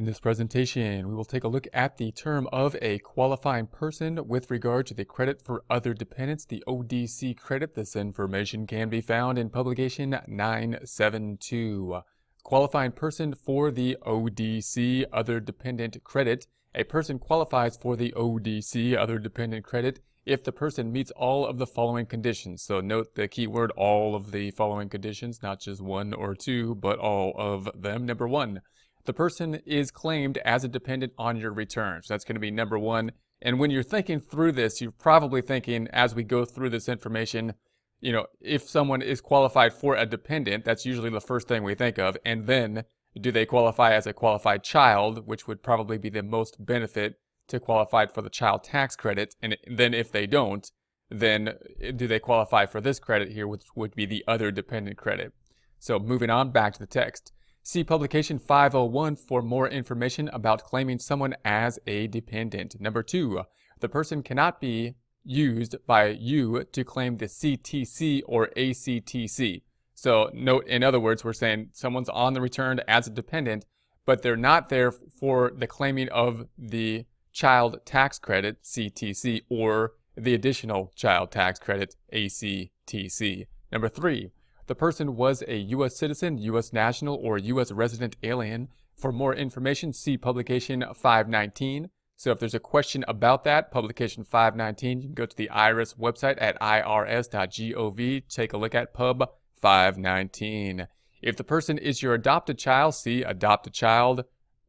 In this presentation, we will take a look at the term of a qualifying person with regard to the credit for other dependents, the ODC credit. This information can be found in publication 972. Qualifying person for the ODC other dependent credit. A person qualifies for the ODC other dependent credit if the person meets all of the following conditions. So note the keyword all of the following conditions, not just one or two, but all of them. Number one, the person is claimed as a dependent on your return. So that's going to be number one. And when you're thinking through this, you're probably thinking as we go through this information, you know, if someone is qualified for a dependent, that's usually the first thing we think of. And then do they qualify as a qualified child, which would probably be the most benefit to qualify for the child tax credit. And then if they don't, then eh, do they qualify for this credit here, which would be the other dependent credit. So moving on back to the text. See publication 501 for more information about claiming someone as a dependent. Number two, the person cannot be used by you to claim the CTC or ACTC. So note, in other words, we're saying someone's on the return as a dependent, but they're not there for the claiming of the child tax credit, CTC, or the additional child tax credit, ACTC. Number three, the person was a U.S. citizen, U.S. national, or U.S. resident alien. For more information, see publication 519. So if there's a question about that, publication 519, you can go to the IRS website at irs.gov, take a look at pub 519. If the person is your adopted child, see adopted child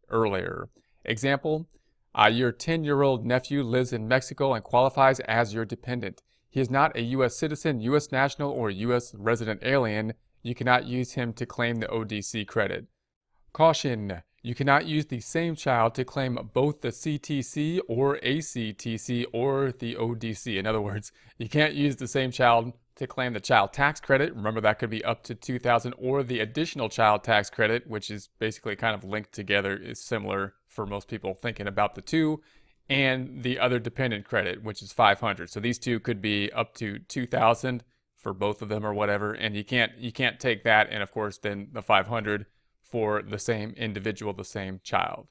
earlier. Example, uh, your 10-year-old nephew lives in Mexico and qualifies as your dependent. He is not a U.S. citizen, U.S. national, or U.S. resident alien. You cannot use him to claim the ODC credit. Caution! You cannot use the same child to claim both the CTC or ACTC or the ODC. In other words, you can't use the same child to claim the child tax credit. Remember that could be up to 2000 or the additional child tax credit, which is basically kind of linked together is similar for most people thinking about the two and the other dependent credit, which is 500. So these two could be up to 2,000 for both of them or whatever, and you can't you can't take that and of course then the 500 for the same individual, the same child.